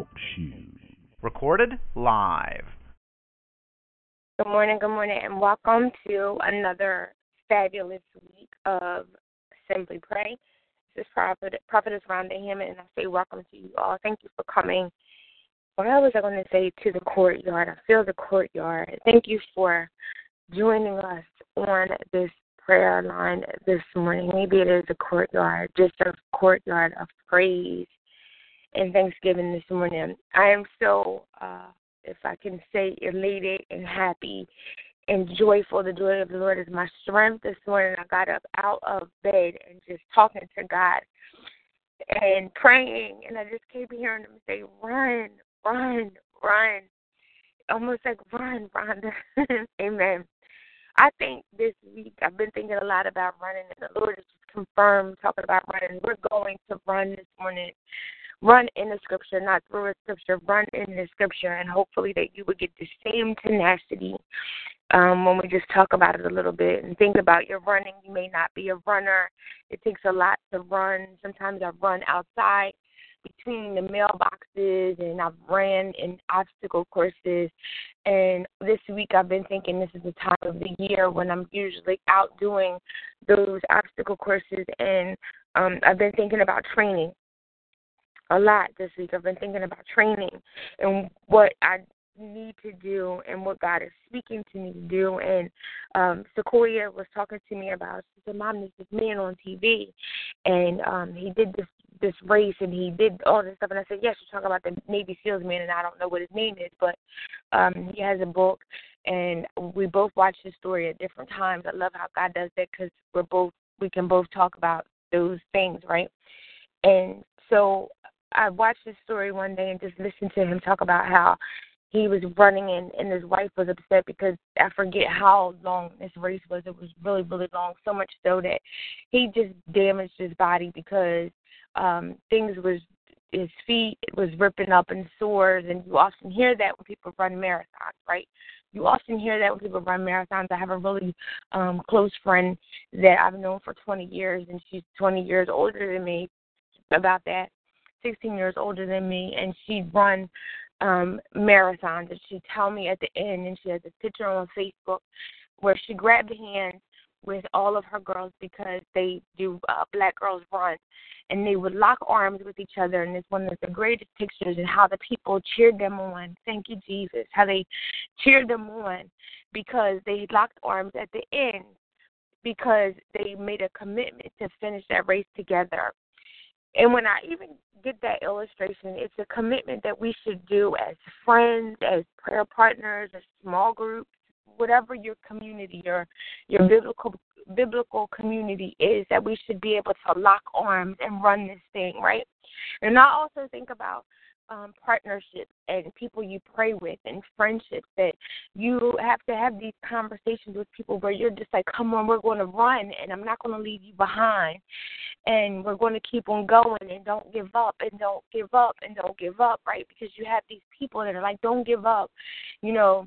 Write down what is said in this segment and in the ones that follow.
Talk Shoes. Recorded live. Good morning, good morning, and welcome to another fabulous week of Simply Pray. This is Prophet, Prophetess Rhonda Hammond, and I say welcome to you all. Thank you for coming. What was I going to say to the courtyard? I feel the courtyard. Thank you for joining us on this prayer line this morning. Maybe it is a courtyard, just a courtyard of praise and thanksgiving this morning. I am so, uh, if I can say, elated and happy and joyful. The joy of the Lord is my strength this morning. I got up out of bed and just talking to God and praying, and I just kept hearing him say, "Run, run, run," almost like "Run, Rhonda." Amen. I think this week I've been thinking a lot about running, and the Lord has just confirmed talking about running. We're going to run this morning. Run in the scripture, not through a scripture. Run in the scripture, and hopefully that you would get the same tenacity um, when we just talk about it a little bit and think about your running. You may not be a runner. It takes a lot to run. Sometimes I run outside between the mailboxes and I've ran in obstacle courses. And this week I've been thinking this is the time of the year when I'm usually out doing those obstacle courses. And um, I've been thinking about training a lot this week. I've been thinking about training and what I need to do and what God is speaking to me to do. And um Sequoia was talking to me about she said, Mom, there's this man on TV and um he did this this race and he did all this stuff and I said, Yes, you're talking about the Navy SEALs man and I don't know what his name is, but um he has a book and we both watched his story at different times. I love how God does that because we're both we can both talk about those things, right? And so I watched his story one day and just listened to him talk about how he was running and, and his wife was upset because I forget how long this race was. It was really, really long, so much so that he just damaged his body because um things was his feet was ripping up and sores and you often hear that when people run marathons, right? You often hear that when people run marathons. I have a really um close friend that I've known for twenty years and she's twenty years older than me about that. 16 years older than me, and she'd run um marathons. And she'd tell me at the end, and she has a picture on Facebook where she grabbed hands with all of her girls because they do uh, Black Girls Run, and they would lock arms with each other. And it's one of the greatest pictures, and how the people cheered them on. Thank you, Jesus. How they cheered them on because they locked arms at the end because they made a commitment to finish that race together. And when I even get that illustration, it's a commitment that we should do as friends, as prayer partners, as small groups, whatever your community, your your biblical biblical community is, that we should be able to lock arms and run this thing, right? And I also think about um, partnerships and people you pray with and friendships that you have to have these conversations with people where you're just like, come on, we're going to run and I'm not going to leave you behind. And we're going to keep on going and don't give up and don't give up and don't give up, right? Because you have these people that are like, don't give up, you know,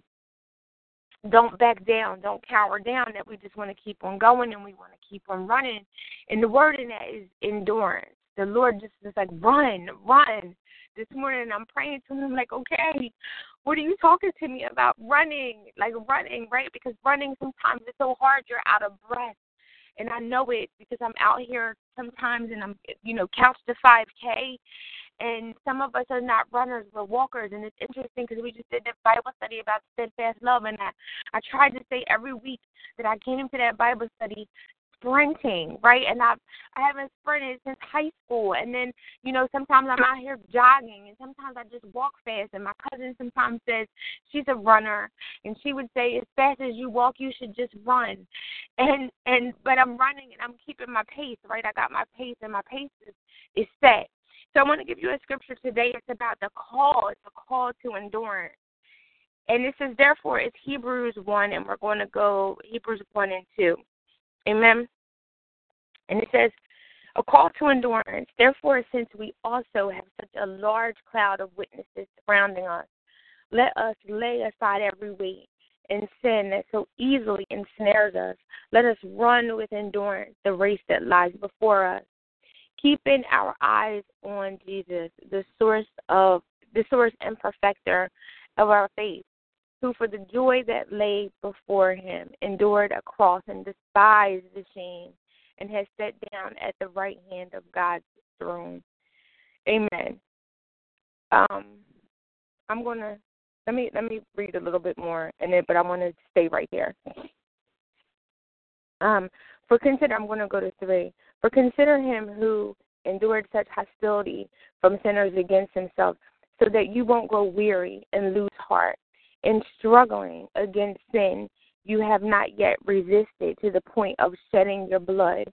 don't back down, don't cower down, that we just want to keep on going and we want to keep on running. And the word in that is endurance. The Lord just is like, run, run this morning I'm praying to him like, okay, what are you talking to me about? Running, like running, right? Because running sometimes it's so hard you're out of breath. And I know it because I'm out here sometimes and I'm, you know, couch to 5K. And some of us are not runners, we're walkers. And it's interesting because we just did that Bible study about steadfast love. And I, I tried to say every week that I came into that Bible study sprinting, right? And I've I haven't sprinted since high school. And then, you know, sometimes I'm out here jogging and sometimes I just walk fast and my cousin sometimes says she's a runner and she would say as fast as you walk you should just run. And and but I'm running and I'm keeping my pace, right? I got my pace and my pace is, is set. So I want to give you a scripture today. It's about the call. It's a call to endurance. And this is therefore it's Hebrews one and we're going to go Hebrews one and two. Amen. And it says, a call to endurance. Therefore, since we also have such a large cloud of witnesses surrounding us, let us lay aside every weight and sin that so easily ensnares us. Let us run with endurance the race that lies before us, keeping our eyes on Jesus, the source of the source and perfecter of our faith, who for the joy that lay before him endured a cross and despised the shame, and has sat down at the right hand of God's throne. Amen. Um, I'm gonna let me let me read a little bit more, and then but I want to stay right here. Um, for consider, I'm going to go to three. For consider him who endured such hostility from sinners against himself, so that you won't grow weary and lose heart. In struggling against sin, you have not yet resisted to the point of shedding your blood,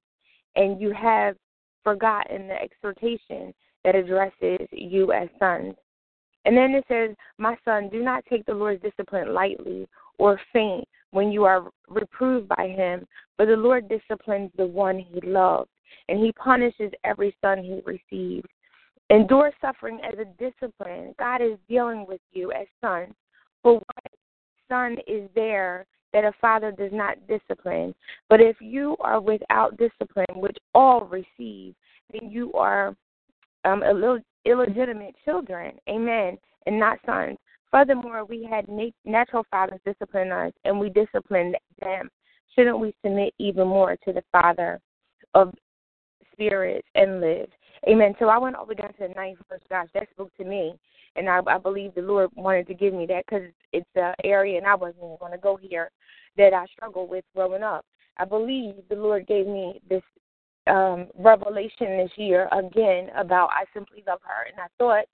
and you have forgotten the exhortation that addresses you as sons. And then it says, My son, do not take the Lord's discipline lightly or faint when you are reproved by him, for the Lord disciplines the one he loves, and he punishes every son he receives. Endure suffering as a discipline. God is dealing with you as sons. For what son is there that a father does not discipline? But if you are without discipline, which all receive, then you are um, illegitimate children, amen, and not sons. Furthermore, we had natural fathers discipline us, and we disciplined them. Shouldn't we submit even more to the Father of spirits and live? Amen. So I went all the way down to the ninth verse. Gosh, that spoke to me, and I, I believe the Lord wanted to give me that because it's an area, and I wasn't even going to go here that I struggled with growing up. I believe the Lord gave me this um, revelation this year again about I simply love her, and I thought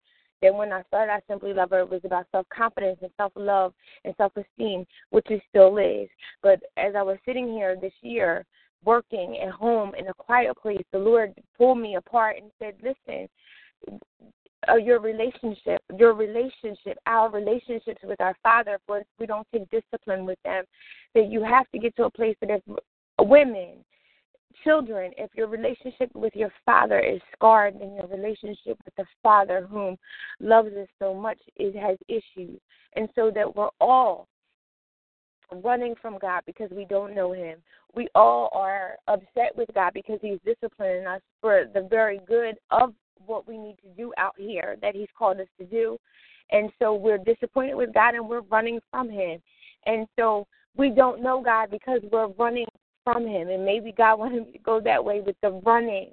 that when I started I simply love her, it was about self confidence and self love and self esteem, which it still is. But as I was sitting here this year, working at home in a quiet place, the Lord pulled me apart and said, "Listen." Uh, your relationship, your relationship, our relationships with our Father, if we don't take discipline with them, that you have to get to a place that if women, children, if your relationship with your father is scarred, then your relationship with the Father, whom loves us so much, it has issues. And so that we're all running from God because we don't know Him. We all are upset with God because He's disciplining us for the very good of what we need to do out here that He's called us to do. And so we're disappointed with God and we're running from Him. And so we don't know God because we're running from him. And maybe God wanted me to go that way with the running.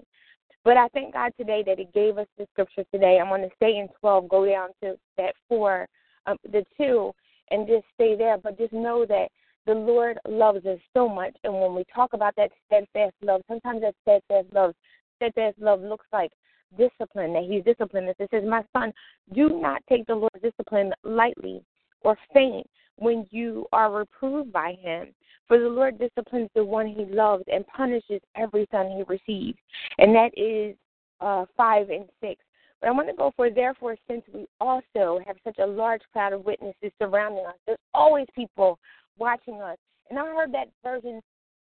But I thank God today that He gave us the scripture today. I'm going to stay in 12, go down to that 4, um, the 2, and just stay there. But just know that the Lord loves us so much. And when we talk about that steadfast love, sometimes that steadfast love, steadfast love looks like discipline, that He's disciplined us. It says, My son, do not take the Lord's discipline lightly or faint when you are reproved by Him. For the Lord disciplines the one he loves and punishes every son he receives. And that is uh, 5 and 6. But I want to go for, therefore, since we also have such a large cloud of witnesses surrounding us, there's always people watching us. And I heard that version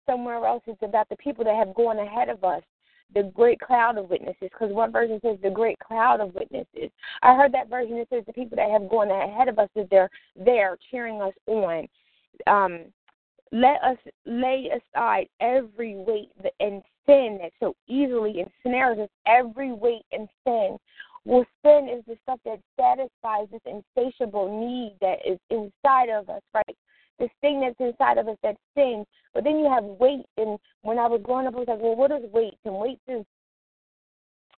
somewhere else. It's about the people that have gone ahead of us, the great cloud of witnesses, because one version says the great cloud of witnesses. I heard that version that says the people that have gone ahead of us, that they're there cheering us on. Um, let us lay aside every weight and sin that so easily ensnares us, every weight and sin. Well, sin is the stuff that satisfies this insatiable need that is inside of us, right? This thing that's inside of us that sin. But then you have weight. And when I was growing up, I was like, well, what is weight? And weight is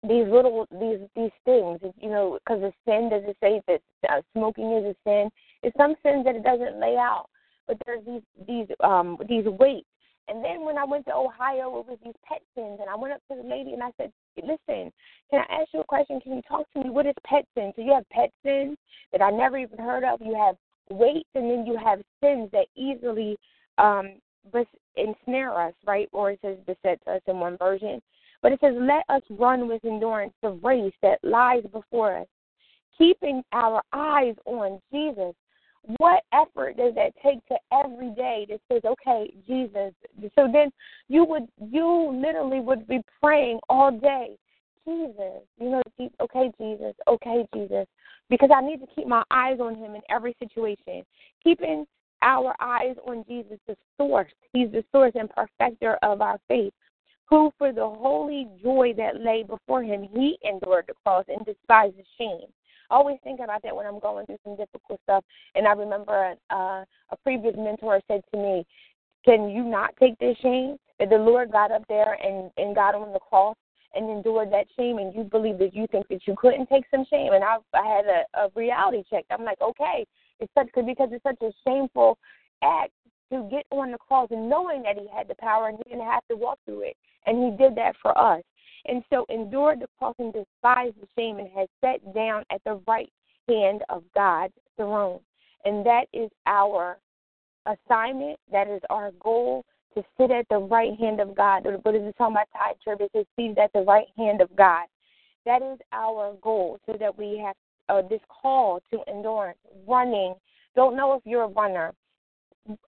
these little these these things you know because the sin does it say that uh, smoking is a sin it's some sins that it doesn't lay out but there's these these um these weights. And then when I went to Ohio, it was these pet sins, and I went up to the lady and I said, "Listen, can I ask you a question? Can you talk to me? What is pet sin? So you have pet sins that I never even heard of. You have weights, and then you have sins that easily um ensnare us, right? Or it says beset us in one version. But it says, "Let us run with endurance the race that lies before us, keeping our eyes on Jesus." what effort does that take to every day that says, okay, Jesus? So then you would, you literally would be praying all day, Jesus, you know, okay, Jesus, okay, Jesus, because I need to keep my eyes on Him in every situation. Keeping our eyes on Jesus, the source. He's the source and perfecter of our faith, who for the holy joy that lay before him, he endured the cross and despised the shame I always think about that when I'm going through some difficult stuff. And I remember uh, a previous mentor said to me, "Can you not take this shame that the Lord got up there and and got on the cross and endured that shame, and you believe that you think that you couldn't take some shame?" And I I had a, a reality check. I'm like, okay, it's such because it's such a shameful act to get on the cross and knowing that he had the power and he didn't have to walk through it. And he did that for us. And so endured the cross and despised the shame and has sat down at the right hand of God's throne. And that is our assignment. That is our goal to sit at the right hand of God. What is it talking about tide church? It says seated at the right hand of God. That is our goal so that we have uh, this call to endurance, running. Don't know if you're a runner.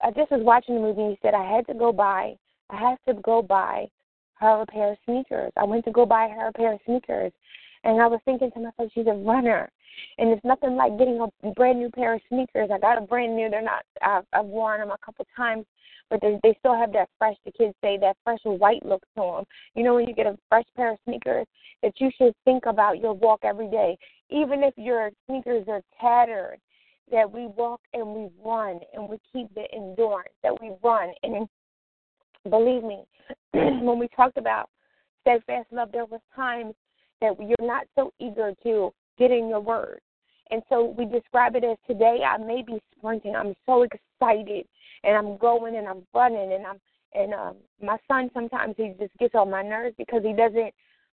I just was watching the movie and he said I had to go buy I had to go buy her a pair of sneakers. I went to go buy her a pair of sneakers and I was thinking to myself, she's a runner. And it's nothing like getting a brand new pair of sneakers. I got a brand new. They're not. I've, I've worn them a couple times, but they they still have that fresh. The kids say that fresh white look to them. You know, when you get a fresh pair of sneakers, that you should think about your walk every day, even if your sneakers are tattered that we walk and we run and we keep the endurance, that we run. And believe me, when we talked about steadfast love, there was times that you're not so eager to get in your word. And so we describe it as today I may be sprinting. I'm so excited and I'm going and I'm running and I'm and um my son sometimes he just gets on my nerves because he doesn't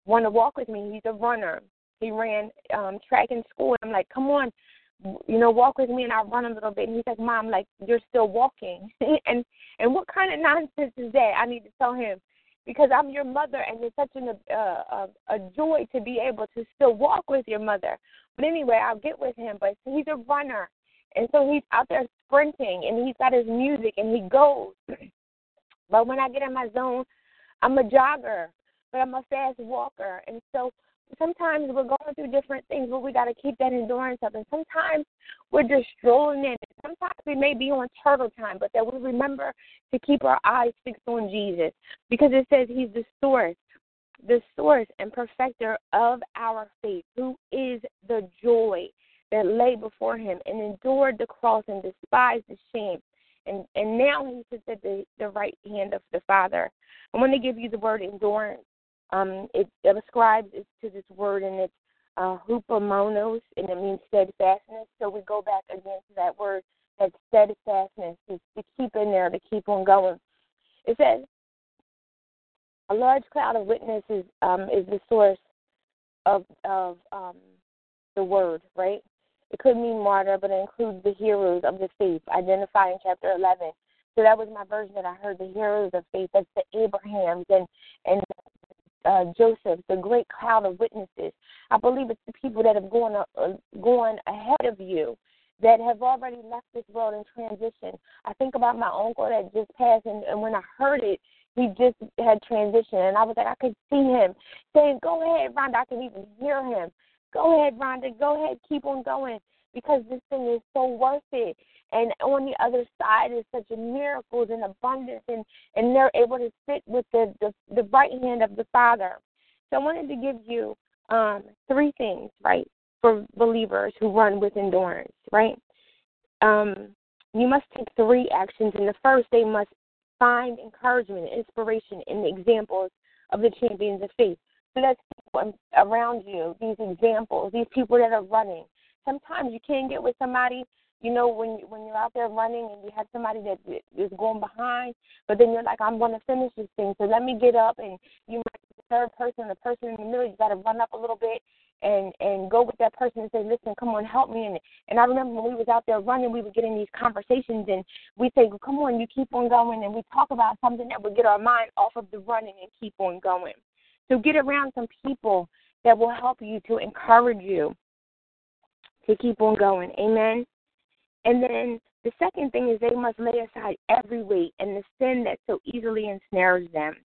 want to walk with me. He's a runner. He ran um track in school. I'm like, come on, you know, walk with me and I'll run a little bit. And he's like, Mom, like you're still walking. and and what kind of nonsense is that? I need to tell him because I'm your mother and it's such an, uh, a a joy to be able to still walk with your mother. But anyway, I'll get with him. But he's a runner, and so he's out there sprinting and he's got his music and he goes. but when I get in my zone, I'm a jogger, but I'm a fast walker, and so sometimes we're going through different things, but we got to keep that endurance up. And sometimes we're just strolling in. Sometimes we may be on turtle time, but that we remember to keep our eyes fixed on Jesus because it says He's the source, the source and perfecter of our faith, who is the joy that lay before Him and endured the cross and despised the shame. And and now He sits at the, the right hand of the Father. I want to give you the word endurance um, it, it ascribes it to this word, and it's uh, hupomonos, and it means steadfastness. So we go back again to that word, that steadfastness, to, to keep in there, to keep on going. It says, a large cloud of witnesses um, is the source of of um, the word, right? It could mean martyr, but it includes the heroes of the faith, identified in chapter 11. So that was my version that I heard, the heroes of faith. That's the Abrahams and and uh, Joseph, the great cloud of witnesses. I believe it's the people that have gone uh, gone ahead of you that have already left this world in transition. I think about my uncle that just passed, and, and when I heard it, he just had transition, and I was like, I could see him saying, "Go ahead, Rhonda." I can even hear him. Go ahead, Rhonda. Go ahead, keep on going because this thing is so worth it. And on the other side is such a miracles and abundance, and and they're able to sit with the the, the right hand of the Father. So I wanted to give you um, three things, right, for believers who run with endurance, right? Um, you must take three actions, and the first they must find encouragement inspiration in the examples of the champions of faith. So that's people around you, these examples, these people that are running. Sometimes you can't get with somebody you know, when when you're out there running and you have somebody that is going behind, but then you're like, I'm going to finish this thing, so let me get up, and you might be the third person, the person in the middle, you got to run up a little bit and and go with that person and say, listen, come on, help me. And and I remember when we was out there running, we would get in these conversations and we say, well, come on, you keep on going, and we talk about something that would get our mind off of the running and keep on going. So get around some people that will help you to encourage you to keep on going. Amen. And then the second thing is they must lay aside every weight and the sin that so easily ensnares them.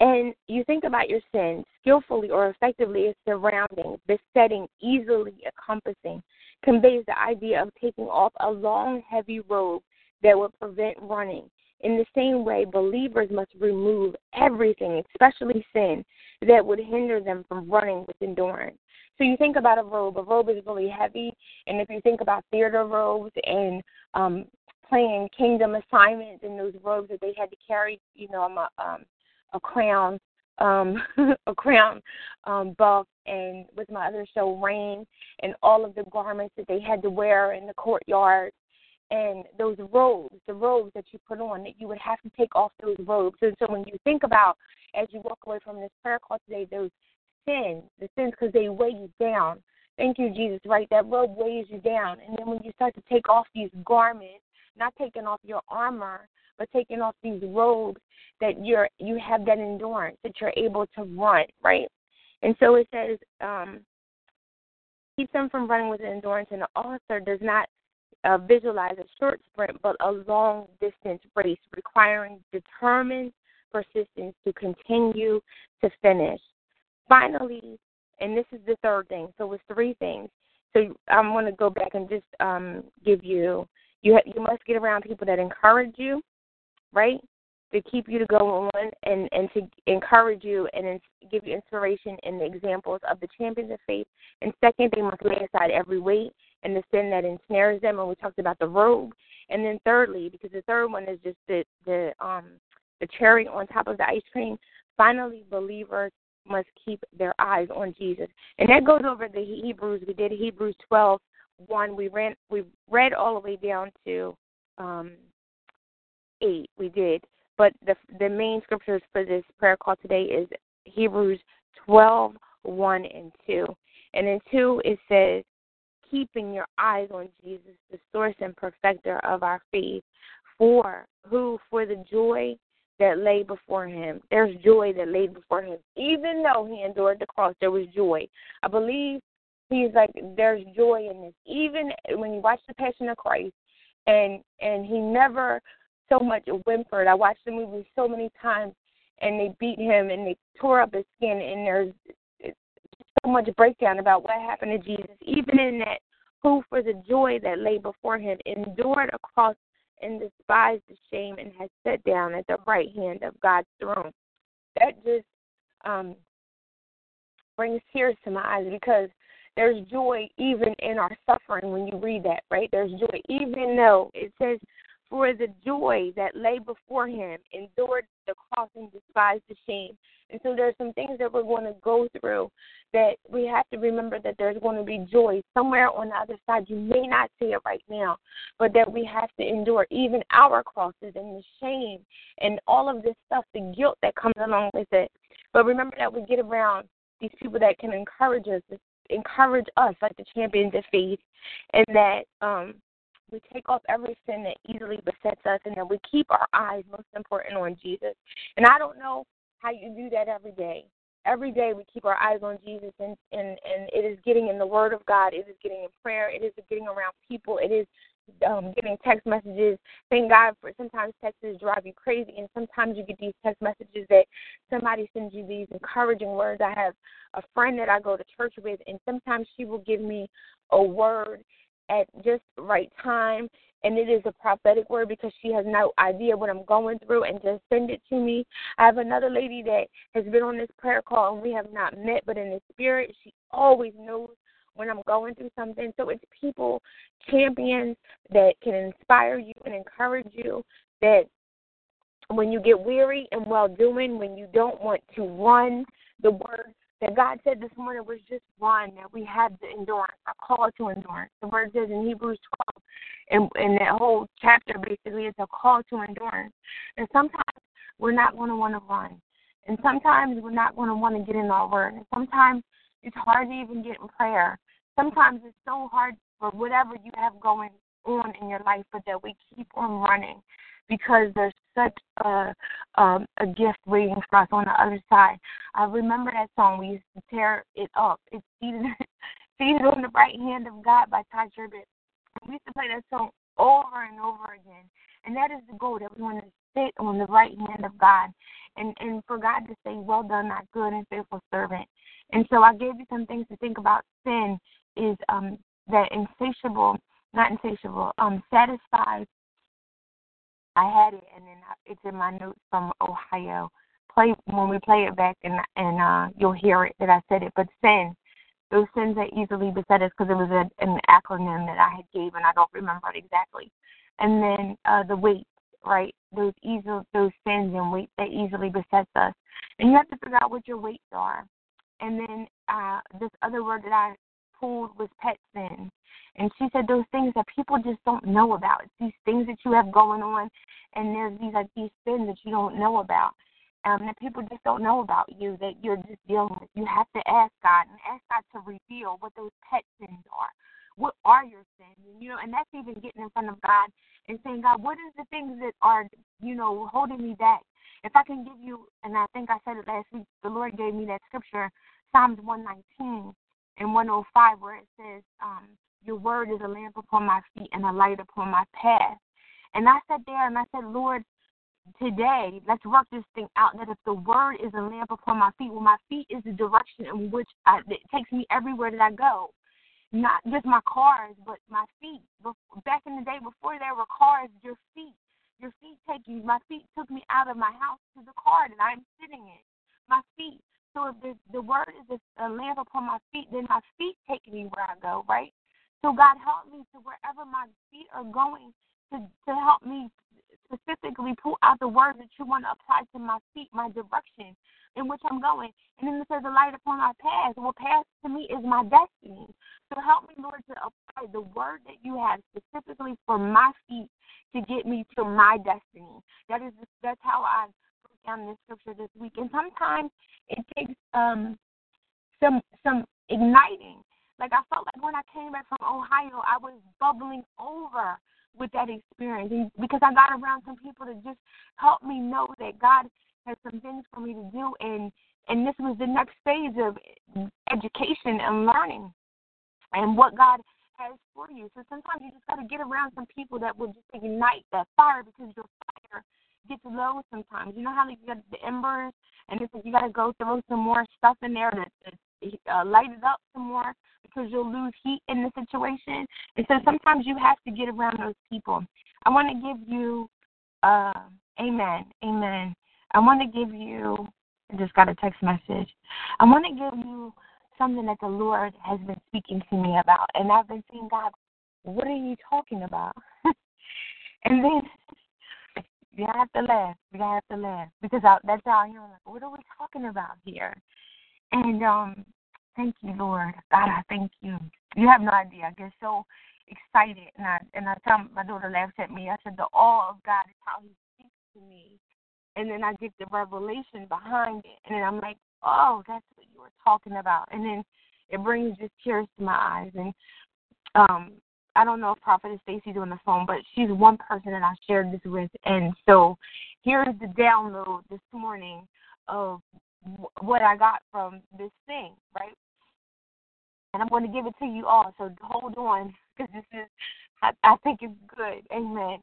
And you think about your sin skillfully or effectively as surrounding, besetting, easily encompassing, conveys the idea of taking off a long, heavy robe that would prevent running. In the same way, believers must remove everything, especially sin, that would hinder them from running with endurance. So you think about a robe. A robe is really heavy, and if you think about theater robes and um, playing kingdom assignments and those robes that they had to carry, you know, a, um, a crown, um, a crown um, buff, and with my other show, Rain, and all of the garments that they had to wear in the courtyard and those robes, the robes that you put on, that you would have to take off those robes. And so when you think about, as you walk away from this prayer call today, those sins, the sins because they weigh you down. Thank you, Jesus, right? That robe weighs you down. And then when you start to take off these garments, not taking off your armor, but taking off these robes, that you're you have that endurance, that you're able to run, right? And so it says, um, keep them from running with endurance, and the author does not uh, visualize a short sprint, but a long distance race requiring determined persistence to continue to finish. Finally, and this is the third thing, so it's three things. So I'm going to go back and just um, give you you ha- you must get around people that encourage you, right? To keep you to go on and and to encourage you and in- give you inspiration and the examples of the champions of faith. And second, they must lay aside every weight and the sin that ensnares them. And we talked about the robe. And then thirdly, because the third one is just the the um the cherry on top of the ice cream. Finally, believers must keep their eyes on Jesus. And that goes over the Hebrews. We did Hebrews 12, 1. We ran we read all the way down to um 8. We did. But the the main scriptures for this prayer call today is Hebrews 12, 1 and 2. And in 2 it says, keeping your eyes on Jesus, the source and perfecter of our faith, for who for the joy that lay before him. There's joy that lay before him. Even though he endured the cross, there was joy. I believe he's like there's joy in this. Even when you watch the Passion of Christ and and he never so much whimpered. I watched the movie so many times and they beat him and they tore up his skin and there's so much breakdown about what happened to Jesus. Even in that who for the joy that lay before him endured a cross and despised the shame and has sat down at the right hand of God's throne. That just um, brings tears to my eyes because there's joy even in our suffering when you read that, right? There's joy, even though it says, for the joy that lay before him, endured the cross and despised the shame. And so there's some things that we're going to go through that we have to remember that there's going to be joy somewhere on the other side. You may not see it right now, but that we have to endure even our crosses and the shame and all of this stuff, the guilt that comes along with it. But remember that we get around these people that can encourage us, encourage us like the champions of faith, and that um, we take off every sin that easily besets us, and that we keep our eyes, most important, on Jesus. And I don't know how you do that every day. Every day we keep our eyes on Jesus, and and and it is getting in the Word of God. It is getting in prayer. It is getting around people. It is um, getting text messages. Thank God for sometimes texts drive you crazy, and sometimes you get these text messages that somebody sends you these encouraging words. I have a friend that I go to church with, and sometimes she will give me a word at just right time and it is a prophetic word because she has no idea what I'm going through and just send it to me. I have another lady that has been on this prayer call and we have not met, but in the spirit, she always knows when I'm going through something. So it's people, champions that can inspire you and encourage you that when you get weary and well doing, when you don't want to run, the word that God said this morning was just one that we have the endurance, a call to endurance. The word says in Hebrews 12, and, and that whole chapter basically is a call to endurance. And sometimes we're not going to want to run. And sometimes we're not going to want to get in our word. And sometimes it's hard to even get in prayer. Sometimes it's so hard for whatever you have going on in your life, but that we keep on running because there's such a um, a gift waiting for us on the other side. I remember that song. We used to tear it up. It's seated, seated on the right hand of God by Tye Tribbett. We used to play that song over and over again. And that is the goal that we want to sit on the right hand of God and, and for God to say, Well done, not good and faithful servant. And so I gave you some things to think about. Sin is um that insatiable, not insatiable, um satisfied I had it, and then it's in my notes from Ohio play when we play it back and and uh you'll hear it that I said it. But sin, those sins that easily beset us because it was a, an acronym that I had gave and I don't remember it exactly. And then uh the weight, right? Those easy those sins and weight that easily besets us. And you have to figure out what your weights are. And then uh this other word that I pulled was pet sin. And she said those things that people just don't know about. It's these things that you have going on and there's these like these sins that you don't know about. Um, that people just don't know about you that you're just dealing with. You have to ask God and ask God to reveal what those pet sins are. What are your sins? And you know, and that's even getting in front of God and saying, God, what is the things that are, you know, holding me back? If I can give you, and I think I said it last week, the Lord gave me that scripture, Psalms 119 and 105, where it says, um, Your word is a lamp upon my feet and a light upon my path. And I sat there and I said, Lord, today, let's work this thing out. That if the word is a lamp upon my feet, well, my feet is the direction in which I, it takes me everywhere that I go. Not just my cars, but my feet. Back in the day, before there were cars, your feet, your feet take you. My feet took me out of my house to the car that I'm sitting in. My feet. So if the, the word is a, lamp upon my feet, then my feet take me where I go, right? So God help me to wherever my feet are going to, to help me specifically pull out the words that you want to apply to my feet, my direction in which I'm going. And then it says, the light upon my path. Well, path to me is my destiny. So help me, Lord, to apply the word that you have specifically for my feet to get me to my destiny. That is, that's how I down this scripture this week. And sometimes it takes um some some igniting. Like I felt like when I came back from Ohio, I was bubbling over with that experience and because I got around some people that just helped me know that God has some things for me to do and and this was the next phase of education and learning and what God has for you. So sometimes you just gotta get around some people that will just ignite that fire because your fire gets low sometimes. You know how like you got the embers and it's like you gotta go throw some more stuff in there to, to uh, light it up some more because you'll lose heat in the situation. And so sometimes you have to get around those people. I want to give you, uh, amen, amen. I want to give you, I just got a text message. I want to give you something that the Lord has been speaking to me about. And I've been saying, God, what are you talking about? and then you have to laugh. You have to laugh because I, that's how I hear. Like, what are we talking about here? And um, Thank you, Lord. God, I thank you. You have no idea. I get so excited, and I and I tell my daughter laughs at me. I said the awe of God is how He speaks to me, and then I get the revelation behind it, and then I'm like, oh, that's what you were talking about, and then it brings just tears to my eyes. And um, I don't know if Prophet Stacy's on the phone, but she's one person that I shared this with, and so here's the download this morning of what I got from this thing, right? And I'm going to give it to you all. So hold on, because this is, I, I think it's good. Amen.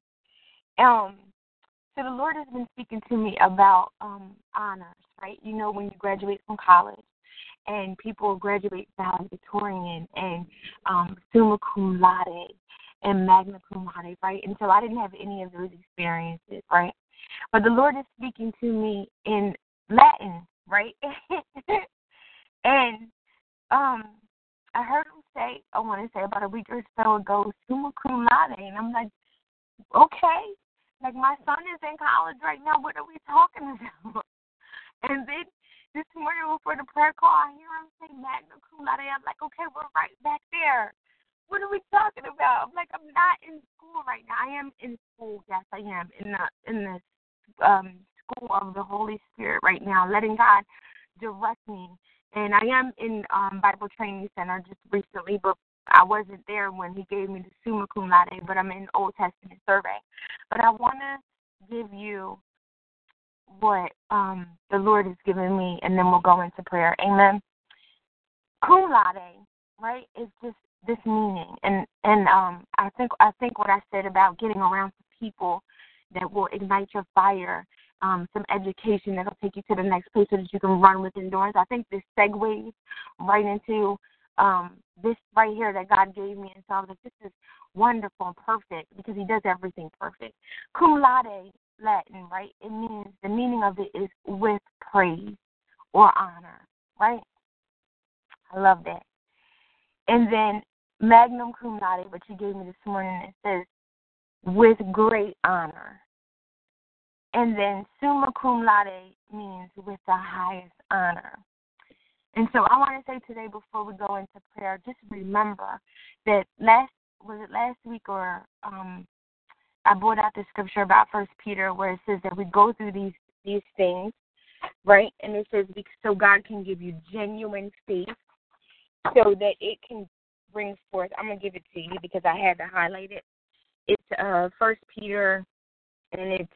Um, so the Lord has been speaking to me about um honors, right? You know, when you graduate from college, and people graduate valedictorian and um, summa cum laude and magna cum laude, right? And so I didn't have any of those experiences, right? But the Lord is speaking to me in Latin, right? and um, I heard him say, I want to say about a week or so ago, summa cum laude, and I'm like, okay, like my son is in college right now. What are we talking about? and then this morning before the prayer call, I hear him say magna cum laude. I'm like, okay, we're right back there. What are we talking about? I'm like, I'm not in school right now. I am in school. Yes, I am in the in the um school of the Holy Spirit right now, letting God direct me. And I am in um, Bible Training Center just recently, but I wasn't there when he gave me the summa cum laude, but I'm in Old Testament survey. But I want to give you what um, the Lord has given me, and then we'll go into prayer. Amen. Cum laude, right, is just this meaning, and and um, I think I think what I said about getting around to people that will ignite your fire um, some education that'll take you to the next place so that you can run with endurance. I think this segues right into um, this right here that God gave me. And so I was like, this is wonderful and perfect because He does everything perfect. Cum laude Latin, right? It means the meaning of it is with praise or honor, right? I love that. And then magnum cum laude, which you gave me this morning, it says with great honor. And then summa cum laude means with the highest honor. And so I want to say today before we go into prayer, just remember that last was it last week or um I brought out the scripture about First Peter where it says that we go through these these things, right? And it says so God can give you genuine faith, so that it can bring forth. I'm gonna give it to you because I had to highlight it. It's uh First Peter, and it's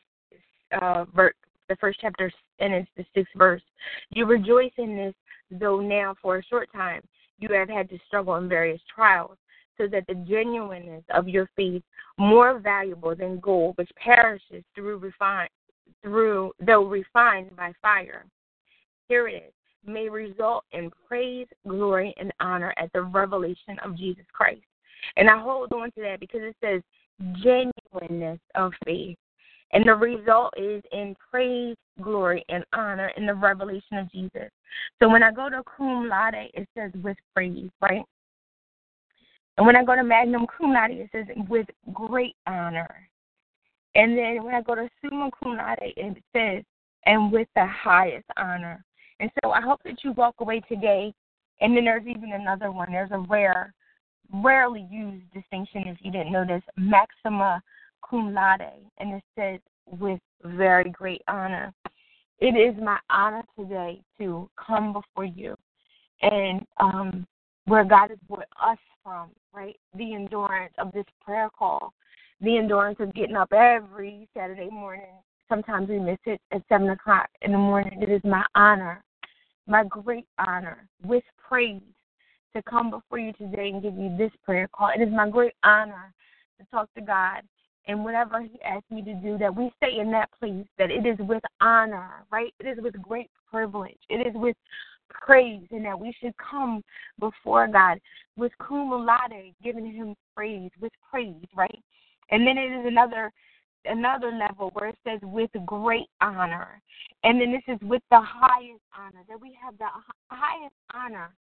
uh ver- the first chapter, and it's the sixth verse. You rejoice in this, though now for a short time you have had to struggle in various trials so that the genuineness of your faith, more valuable than gold, which perishes through refine, through though refined by fire, here it is, may result in praise, glory, and honor at the revelation of Jesus Christ. And I hold on to that because it says genuineness of faith. And the result is in praise, glory, and honor in the revelation of Jesus. So when I go to cum laude, it says with praise, right? And when I go to Magnum Cum Laude, it says with great honor. And then when I go to Summa Cum Laude, it says and with the highest honor. And so I hope that you walk away today. And then there's even another one. There's a rare, rarely used distinction, if you didn't notice, Maxima Cum Laude. And it says with very great honor. It is my honor today to come before you and um, where God has brought us from, right? The endurance of this prayer call, the endurance of getting up every Saturday morning. Sometimes we miss it at 7 o'clock in the morning. It is my honor, my great honor, with praise to come before you today and give you this prayer call. It is my great honor to talk to God and whatever He asks me to do, that we stay in that place, that it is with honor, right? It is with great privilege. It is with praise and that we should come before God with cum laude, giving him praise, with praise, right? And then it is another another level where it says with great honor. And then this is with the highest honor, that we have the highest honor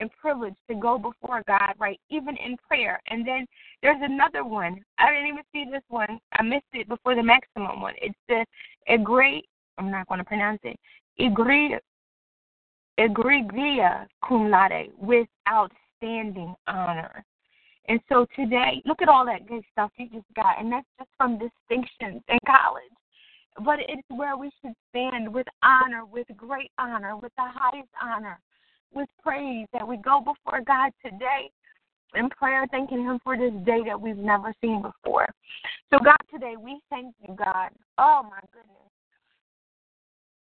and privilege to go before God, right? Even in prayer. And then there's another one. I didn't even see this one. I missed it before the maximum one. It's the a great I'm not going to pronounce it. Egregia egregia cum laude with outstanding honor. And so today, look at all that good stuff you just got, and that's just from distinctions in college. But it's where we should stand with honor, with great honor, with the highest honor, with praise that we go before God today in prayer, thanking Him for this day that we've never seen before. So, God, today we thank you, God. Oh, my goodness.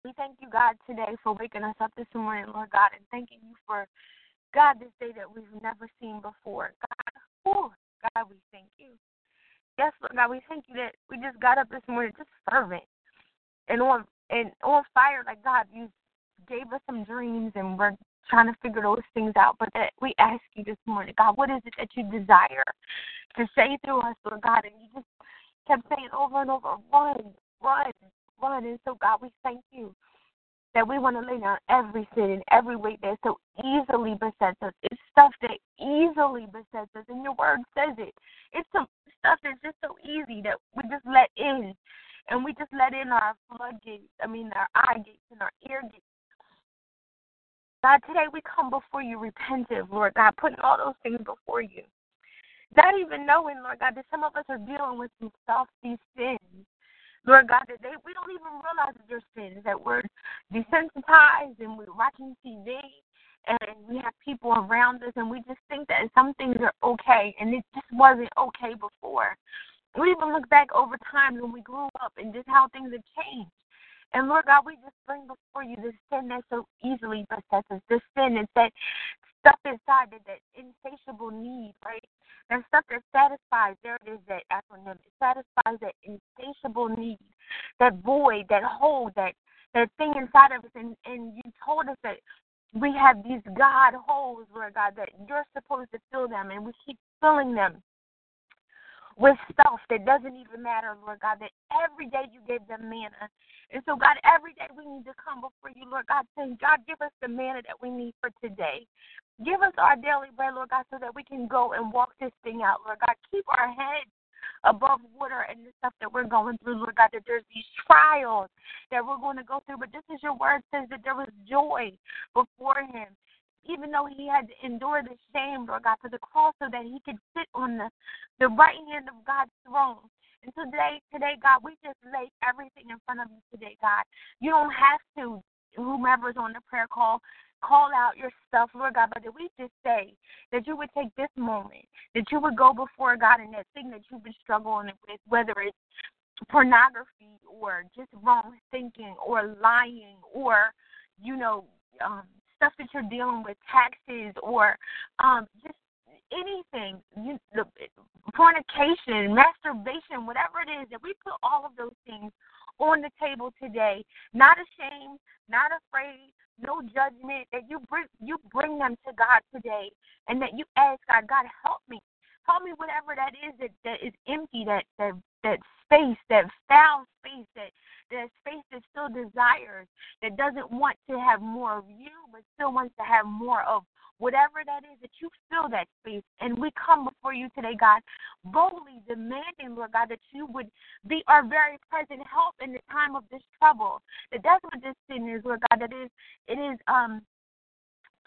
We thank you, God, today for waking us up this morning, Lord God, and thanking you for, God, this day that we've never seen before. God, oh, God, we thank you. Yes, Lord God, we thank you that we just got up this morning just fervent and on and on fire. Like God, you gave us some dreams and we're trying to figure those things out. But that we ask you this morning, God, what is it that you desire to say through us, Lord God? And you just kept saying over and over, run, run, run. And so, God, we thank you that we want to lay down every sin and every weight that so easily besets us. It's stuff that easily besets us, and your word says it. It's some stuff that's just so easy that we just let in, and we just let in our floodgates. I mean, our eye gates and our ear gates. God, today we come before you repentant, Lord God, putting all those things before you. Not even knowing, Lord God, that some of us are dealing with some stuff, these sins Lord God, that they, we don't even realize that they're sins, that we're desensitized and we're watching TV and we have people around us and we just think that some things are okay and it just wasn't okay before. We even look back over time when we grew up and just how things have changed. And Lord God, we just bring before you this sin that so easily besets us, this sin that's that stuff inside that, that insatiable need, right? and stuff that satisfies, there it is, that acronym. It satisfies that insatiable need, that void, that hole, that that thing inside of us. And, and you told us that we have these God holes, Lord God, that you're supposed to fill them, and we keep filling them with stuff that doesn't even matter, Lord God, that every day you give them manna. And so, God, every day we need to come before you, Lord God, saying, God, give us the manna that we need for today. Give us our daily bread, Lord God, so that we can go and walk this thing out, Lord God. Keep our heads above water and the stuff that we're going through, Lord God, that there's these trials that we're going to go through. But just as your word says that there was joy before him, even though he had to endure the shame, Lord God, for the cross so that he could sit on the, the right hand of God's throne. And today, today, God, we just lay everything in front of you today, God. You don't have to, whomever's on the prayer call, call out your stuff, Lord God, but that we just say that you would take this moment, that you would go before God and that thing that you've been struggling with, whether it's pornography or just wrong thinking or lying or, you know, um, stuff that you're dealing with, taxes or um, just anything, you, the, fornication, masturbation, whatever it is, that we put all of those things on the table today, not ashamed, not afraid, no judgment, that you bring you bring them to God today and that you ask God, God help me. Help me whatever that is that, that is empty, that that that space, that foul space, that that space that still desires, that doesn't want to have more of you, but still wants to have more of whatever that is, that you fill that space. And we come before you today, God, boldly demanding, Lord God, that you would be our very present help in the time of this trouble. That that's what this sin is, Lord God, that is it is um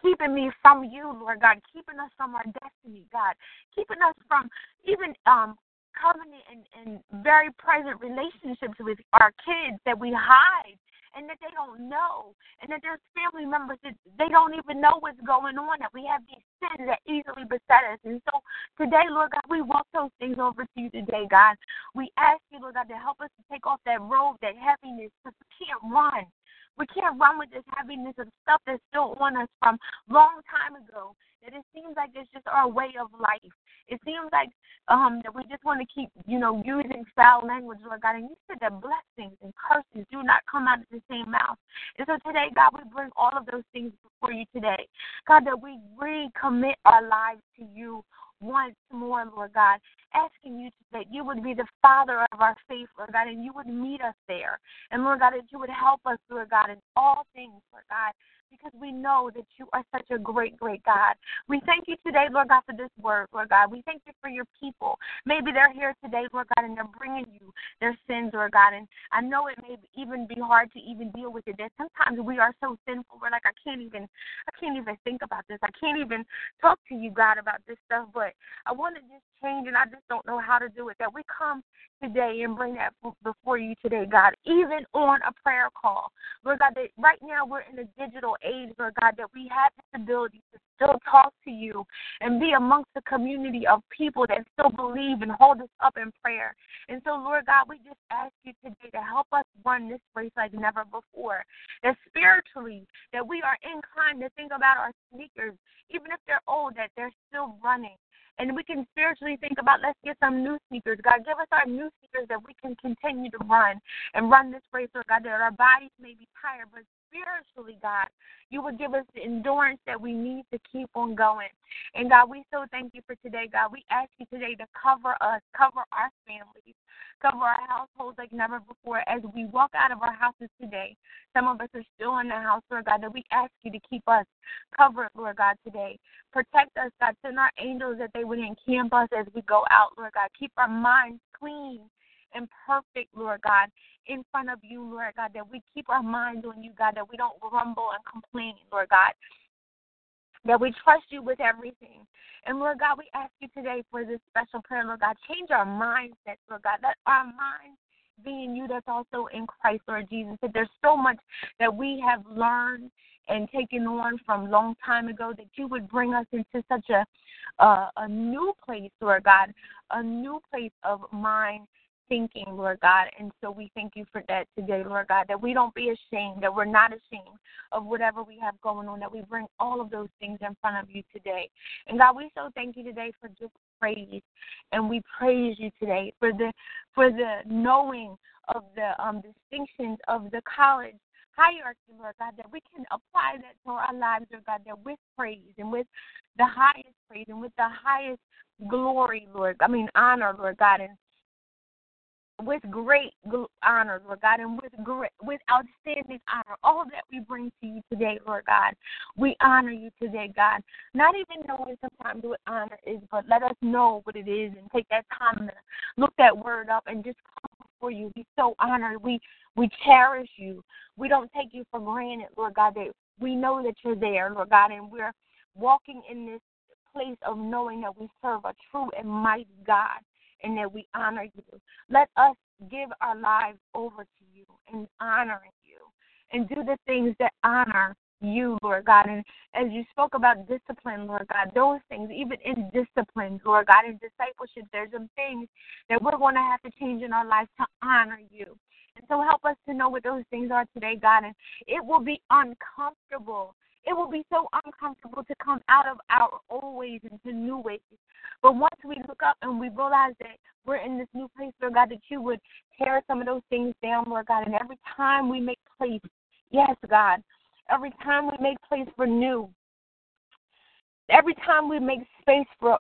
keeping me from you, Lord God, keeping us from our destiny, God, keeping us from even um covenant and, and very present relationships with our kids that we hide and that they don't know, and that there's family members that they don't even know what's going on, that we have these sins that easily beset us. And so today, Lord God, we walk those things over to you today, God. We ask you, Lord God, to help us to take off that robe, that heaviness, because we can't run. We can't run with this heaviness of stuff that's still on us from long time ago. That it seems like it's just our way of life. It seems like um that we just want to keep, you know, using foul language, Lord God. And you said that blessings and curses do not come out of the same mouth. And so today, God, we bring all of those things before you today. God, that we recommit our lives to you once more, Lord God, asking you that you would be the Father of our faith, Lord God, and you would meet us there. And Lord God, that you would help us, Lord God, in all things, Lord God, because we know that you are such a great, great God. We thank you today, Lord God, for this word, Lord God. We thank you for your people. Maybe they're here today, Lord God, and they're bringing you their sins, Lord God. And I know it may even be hard to even deal with it. That sometimes we are so sinful, we're like, I can't even, I can't even think about this. I can't even talk to you, God, about this stuff. But I want to just change, and I just don't know how to do it. That we come today and bring that before you today, God, even on a prayer call. Lord God, that right now we're in a digital age, Lord God, that we have this ability to still talk to you and be amongst a community of people that still believe and hold us up in prayer. And so, Lord God, we just ask you today to help us run this race like never before. That spiritually, that we are inclined to think about our sneakers, even if they're old, that they're still running and we can spiritually think about let's get some new sneakers. God, give us our new sneakers that we can continue to run and run this race, Lord God, that our bodies may be tired, but spiritually, God, you would give us the endurance that we need to keep on going. And God, we so thank you for today, God. We ask you today to cover us, cover our families, cover our households like never before as we walk out of our houses today. Some of us are still in the house, Lord God, that we ask you to keep us covered, Lord God, today. Protect us, God. Send our angels that they would encamp us as we go out, Lord God. Keep our minds clean and perfect, Lord God, in front of you, Lord God, that we keep our minds on you, God, that we don't grumble and complain, Lord God, that we trust you with everything. And Lord God, we ask you today for this special prayer, Lord God, change our mindset, Lord God, let our minds be in you that's also in Christ, Lord Jesus. That there's so much that we have learned and taken on from long time ago that you would bring us into such a uh, a new place, Lord God, a new place of mind thinking, Lord God. And so we thank you for that today, Lord God, that we don't be ashamed, that we're not ashamed of whatever we have going on, that we bring all of those things in front of you today. And God, we so thank you today for just praise. And we praise you today for the for the knowing of the um, distinctions of the college hierarchy, Lord God, that we can apply that to our lives, Lord God, that with praise and with the highest praise and with the highest glory, Lord. I mean honor, Lord God, and with great honor, Lord God, and with great, with outstanding honor, all that we bring to you today, Lord God. We honor you today, God. Not even knowing sometimes what honor is, but let us know what it is and take that time to look that word up and just come before you. Be so honored. We we cherish you. We don't take you for granted, Lord God, that we know that you're there, Lord God, and we're walking in this place of knowing that we serve a true and mighty God and that we honor you. Let us give our lives over to you and honor you and do the things that honor you, Lord God. And as you spoke about discipline, Lord God, those things, even in discipline, Lord God, in discipleship, there's some things that we're going to have to change in our lives to honor you. And so help us to know what those things are today, God. And it will be uncomfortable. It will be so uncomfortable to come out of our old ways into new ways. But once we look up and we realize that we're in this new place, Lord God, that you would tear some of those things down, Lord God. And every time we make place, yes, God, every time we make place for new, every time we make space for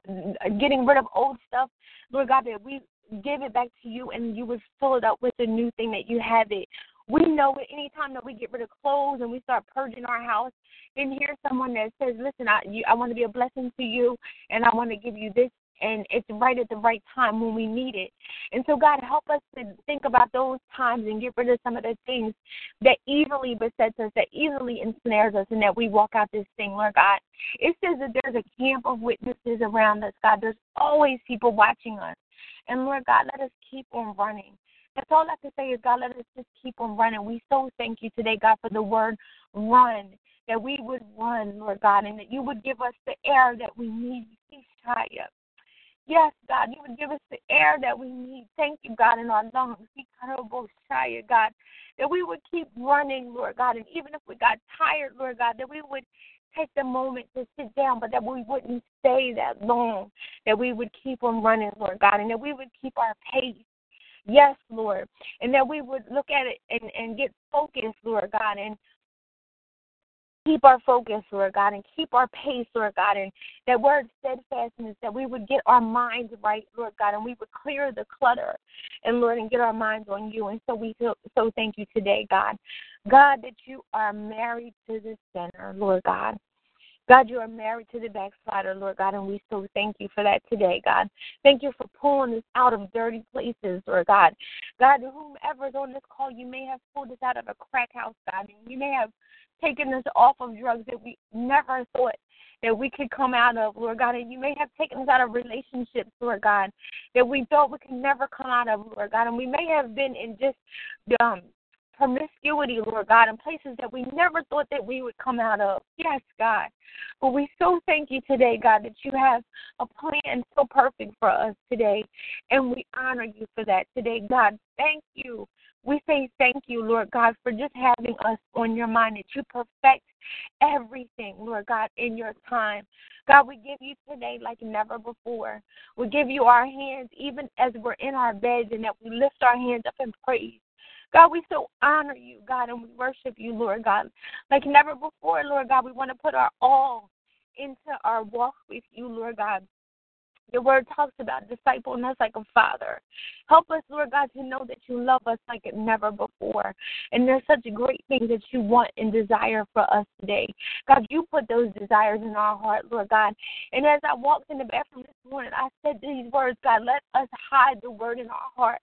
getting rid of old stuff, Lord God, that we give it back to you and you would fill it up with the new thing that you have it. We know it anytime that we get rid of clothes and we start purging our house, then hear someone that says, Listen, I you, I want to be a blessing to you and I want to give you this and it's right at the right time when we need it. And so, God, help us to think about those times and get rid of some of the things that easily besets us, that easily ensnares us, and that we walk out this thing, Lord God. It says that there's a camp of witnesses around us, God. There's always people watching us. And Lord God, let us keep on running. That's all I can say is, God, let us just keep on running. We so thank you today, God, for the word run, that we would run, Lord God, and that you would give us the air that we need. Yes, God, you would give us the air that we need. Thank you, God, in our lungs. God, that we would keep running, Lord God, and even if we got tired, Lord God, that we would take the moment to sit down, but that we wouldn't stay that long, that we would keep on running, Lord God, and that we would keep our pace. Yes, Lord. And that we would look at it and, and get focused, Lord God, and keep our focus, Lord God, and keep our pace, Lord God, and that word steadfastness, that we would get our minds right, Lord God, and we would clear the clutter, and Lord, and get our minds on you. And so we feel, so thank you today, God. God, that you are married to the sinner, Lord God. God, you are married to the backslider, Lord God, and we so thank you for that today, God. Thank you for pulling us out of dirty places, Lord God. God, whomever is on this call, you may have pulled us out of a crack house, God, and you may have taken us off of drugs that we never thought that we could come out of, Lord God. And you may have taken us out of relationships, Lord God, that we thought we could never come out of, Lord God. And we may have been in just um, promiscuity, Lord God, in places that we never thought that we would come out of. Yes, God. But we so thank you today, God, that you have a plan so perfect for us today. And we honor you for that today, God. Thank you we say thank you, Lord God, for just having us on your mind, that you perfect everything, Lord God, in your time. God, we give you today like never before. We give you our hands even as we're in our beds and that we lift our hands up in praise. God, we so honor you, God, and we worship you, Lord God, like never before, Lord God. We want to put our all into our walk with you, Lord God. Your word talks about discipling us like a father. Help us, Lord God, to know that you love us like never before. And there's such a great things that you want and desire for us today. God, you put those desires in our heart, Lord God. And as I walked in the bathroom this morning, I said these words, God, let us hide the word in our heart.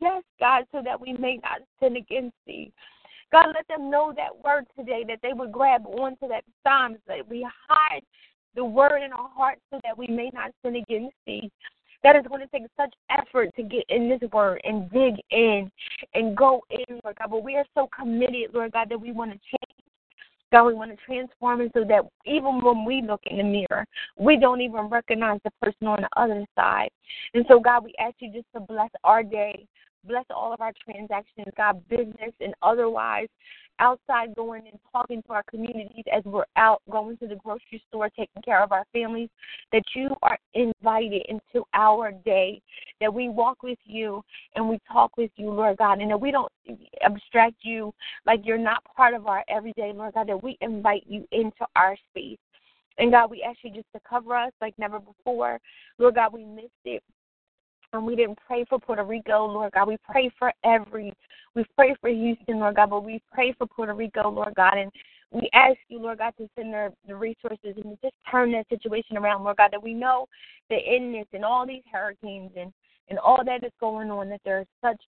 Yes, God, so that we may not sin against thee. God, let them know that word today, that they would grab onto that Psalms, that we hide the word in our hearts so that we may not sin against thee. That is going to take such effort to get in this word and dig in and go in, Lord God. But we are so committed, Lord God, that we want to change. God, we want to transform it so that even when we look in the mirror, we don't even recognize the person on the other side. And so, God, we ask you just to bless our day, bless all of our transactions, God, business and otherwise outside going and talking to our communities as we're out going to the grocery store taking care of our families that you are invited into our day that we walk with you and we talk with you lord god and that we don't abstract you like you're not part of our everyday lord god that we invite you into our space And God, we ask you just to cover us like never before. Lord God, we missed it. And we didn't pray for Puerto Rico, Lord God. We pray for every, we pray for Houston, Lord God, but we pray for Puerto Rico, Lord God. And we ask you, Lord God, to send the, the resources and to just turn that situation around, Lord God, that we know that in this and all these hurricanes and, and all that is going on, that there's such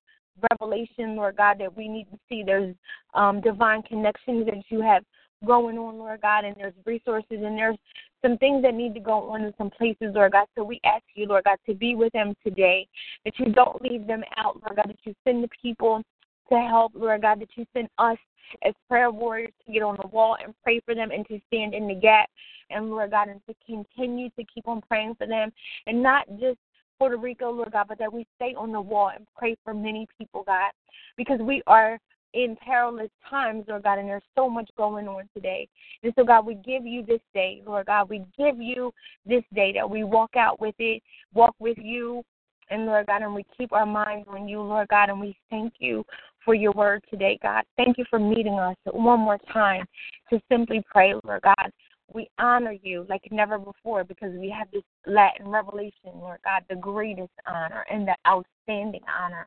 revelation, Lord God, that we need to see. There's um, divine connections that you have going on, Lord God, and there's resources and there's some things that need to go on in some places, Lord God. So we ask you, Lord God, to be with them today, that you don't leave them out, Lord God, that you send the people to help, Lord God, that you send us as prayer warriors to get on the wall and pray for them and to stand in the gap. And Lord God, and to continue to keep on praying for them and not just Puerto Rico, Lord God, but that we stay on the wall and pray for many people, God, because we are in perilous times, Lord God, and there's so much going on today. And so, God, we give you this day, Lord God. We give you this day that we walk out with it, walk with you, and Lord God, and we keep our minds on you, Lord God, and we thank you for your word today, God. Thank you for meeting us one more time to simply pray, Lord God. We honor you like never before because we have this Latin revelation, Lord God, the greatest honor and the outstanding honor.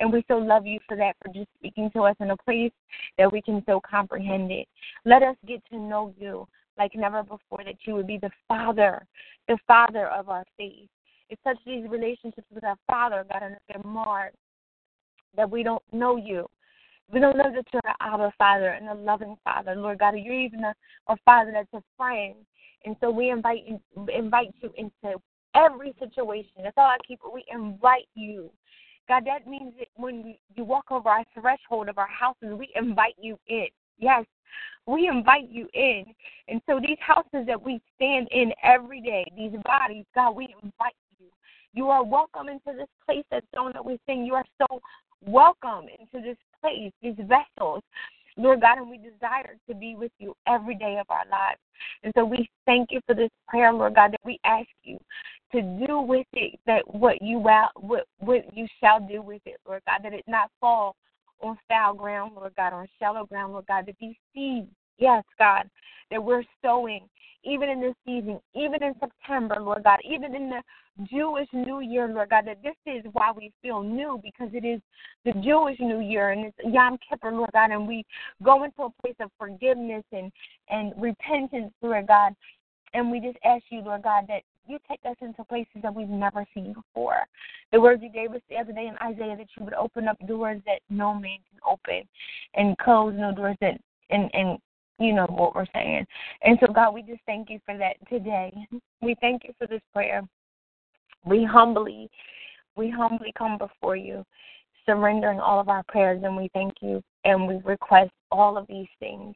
And we so love you for that, for just speaking to us in a place that we can so comprehend it. Let us get to know you like never before, that you would be the Father, the Father of our faith. It's such these relationships with our Father, God, and they're marred that we don't know you. We don't know that you're our Father and a loving Father, Lord God. You're even a, a Father that's a friend. And so we invite you, invite you into every situation. That's all I keep. We invite you. God, that means that when you walk over our threshold of our houses, we invite you in. Yes, we invite you in. And so these houses that we stand in every day, these bodies, God, we invite you. You are welcome into this place that song that we sing. You are so welcome into this place, these vessels. Lord God, and we desire to be with you every day of our lives. And so we thank you for this prayer, Lord God, that we ask you to do with it that what you will, what what you shall do with it, Lord God, that it not fall on foul ground, Lord God, on shallow ground, Lord God, that these seeds, yes, God, that we're sowing even in this season, even in September, Lord God, even in the Jewish New Year, Lord God, that this is why we feel new because it is the Jewish New Year and it's Yom Kippur, Lord God, and we go into a place of forgiveness and, and repentance, Lord God. And we just ask you, Lord God, that you take us into places that we've never seen before. The words you gave us the other day in Isaiah that you would open up doors that no man can open and close no doors that and and you know what we're saying. And so God, we just thank you for that today. We thank you for this prayer. We humbly we humbly come before you, surrendering all of our prayers and we thank you and we request all of these things.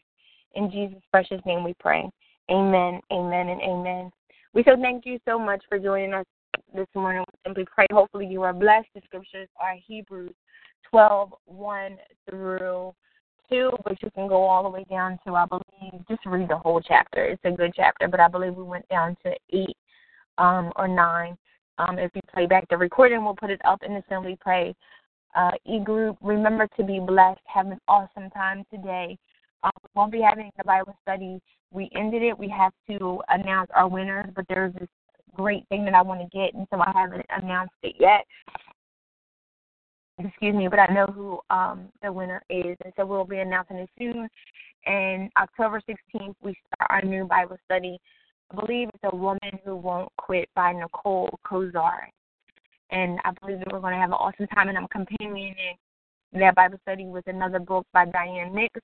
In Jesus' precious name we pray. Amen, amen, and amen. We so thank you so much for joining us this morning. We simply pray. Hopefully you are blessed. The scriptures are Hebrews 12, 1 through 2, but you can go all the way down to, I believe, just read the whole chapter. It's a good chapter, but I believe we went down to 8 um, or 9. Um, if you play back the recording, we'll put it up in Simply Pray uh, e group. Remember to be blessed. Have an awesome time today. Um, we won't be having the Bible study we ended it. We have to announce our winners, but there's this great thing that I want to get, and so I haven't announced it yet. Excuse me, but I know who um, the winner is, and so we'll be announcing it soon. And October 16th, we start our new Bible study. I believe it's A Woman Who Won't Quit by Nicole Kozar. And I believe that we're going to have an awesome time, and I'm companioning that Bible study with another book by Diane Nix.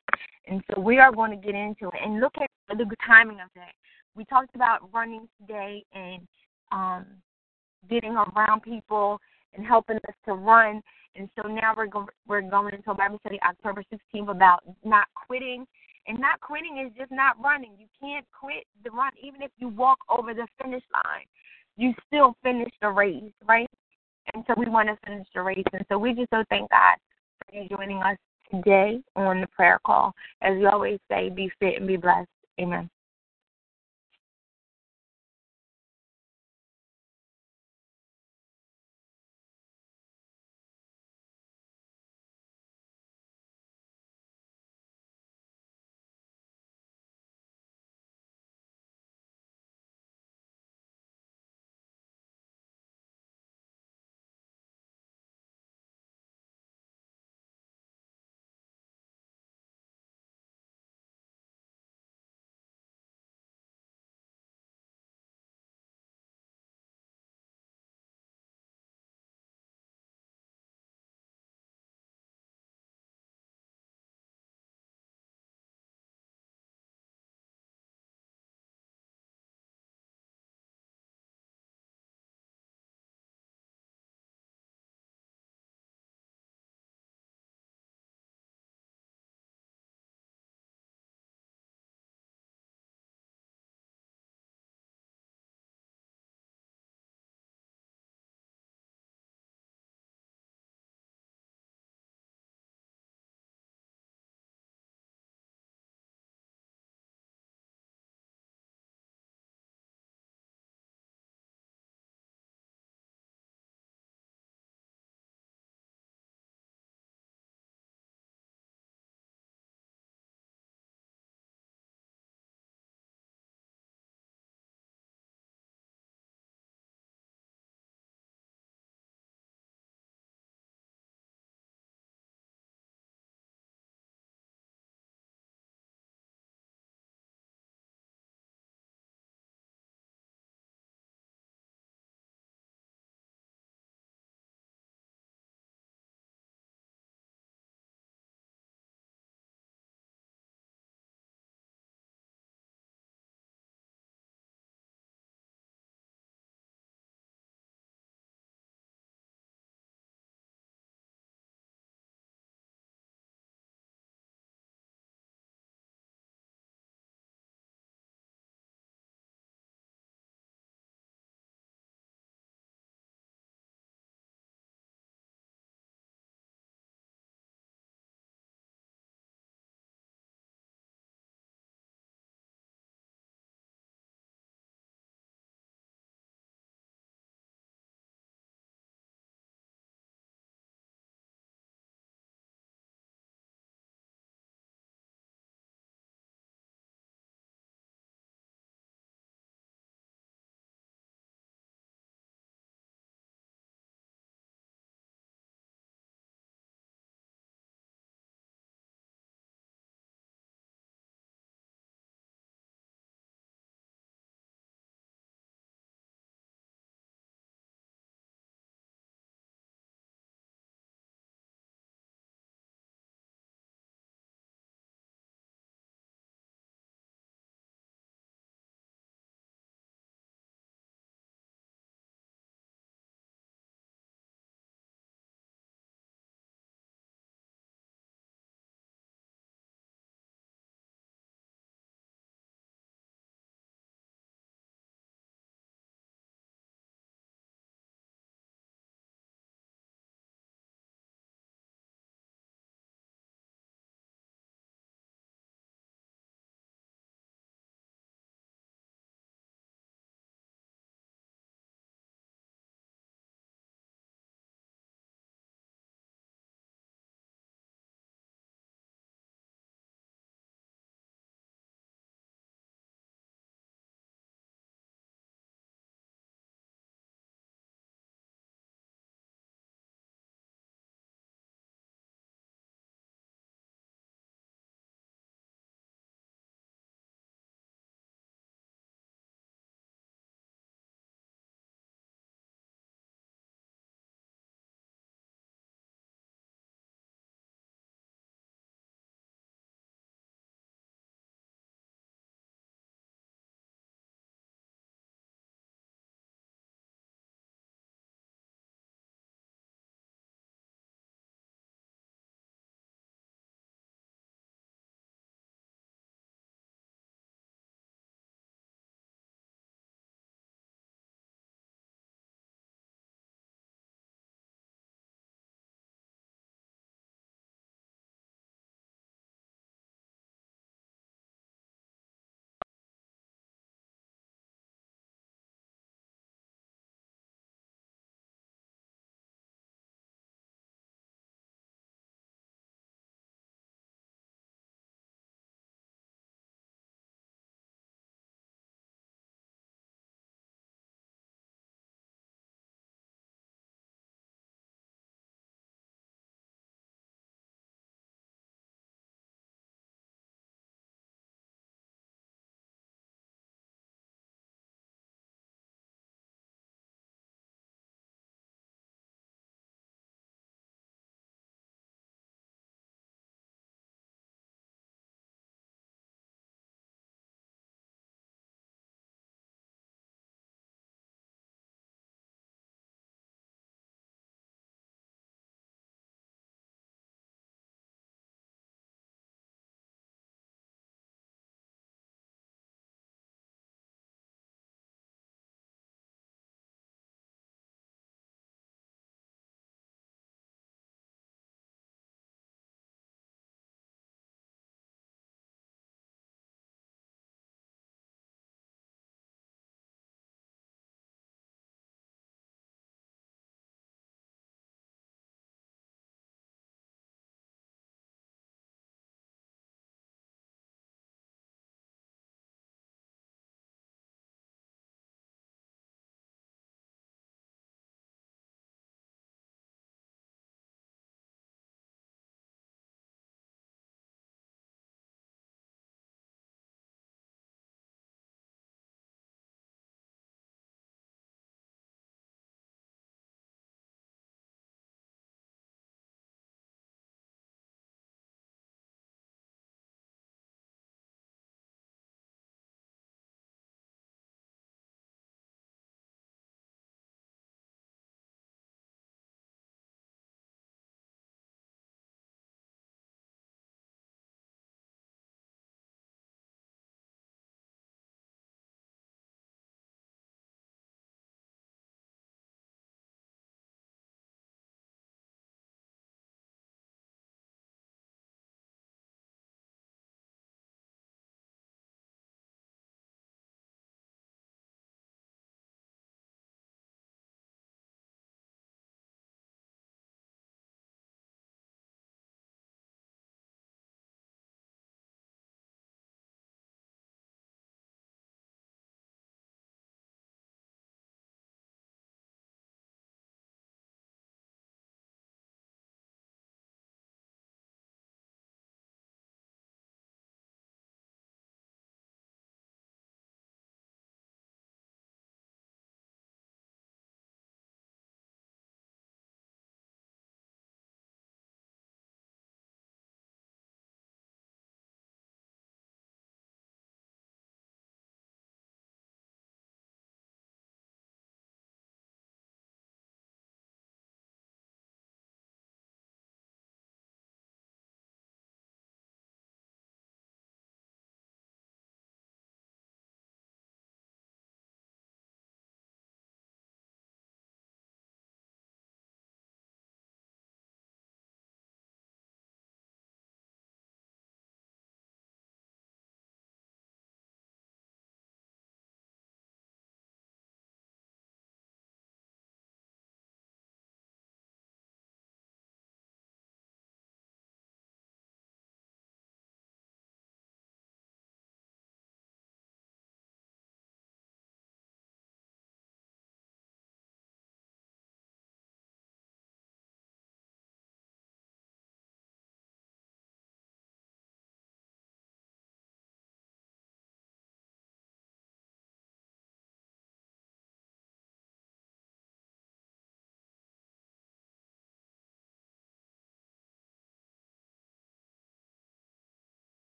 And so we are going to get into it and look at the timing of that. We talked about running today and um, getting around people and helping us to run. And so now we're go- we're going into a Bible study October 16th about not quitting. And not quitting is just not running. You can't quit the run, even if you walk over the finish line. You still finish the race, right? And so we want to finish the race. And so we just so thank God for you joining us today on the prayer call. As we always say, be fit and be blessed. Amen.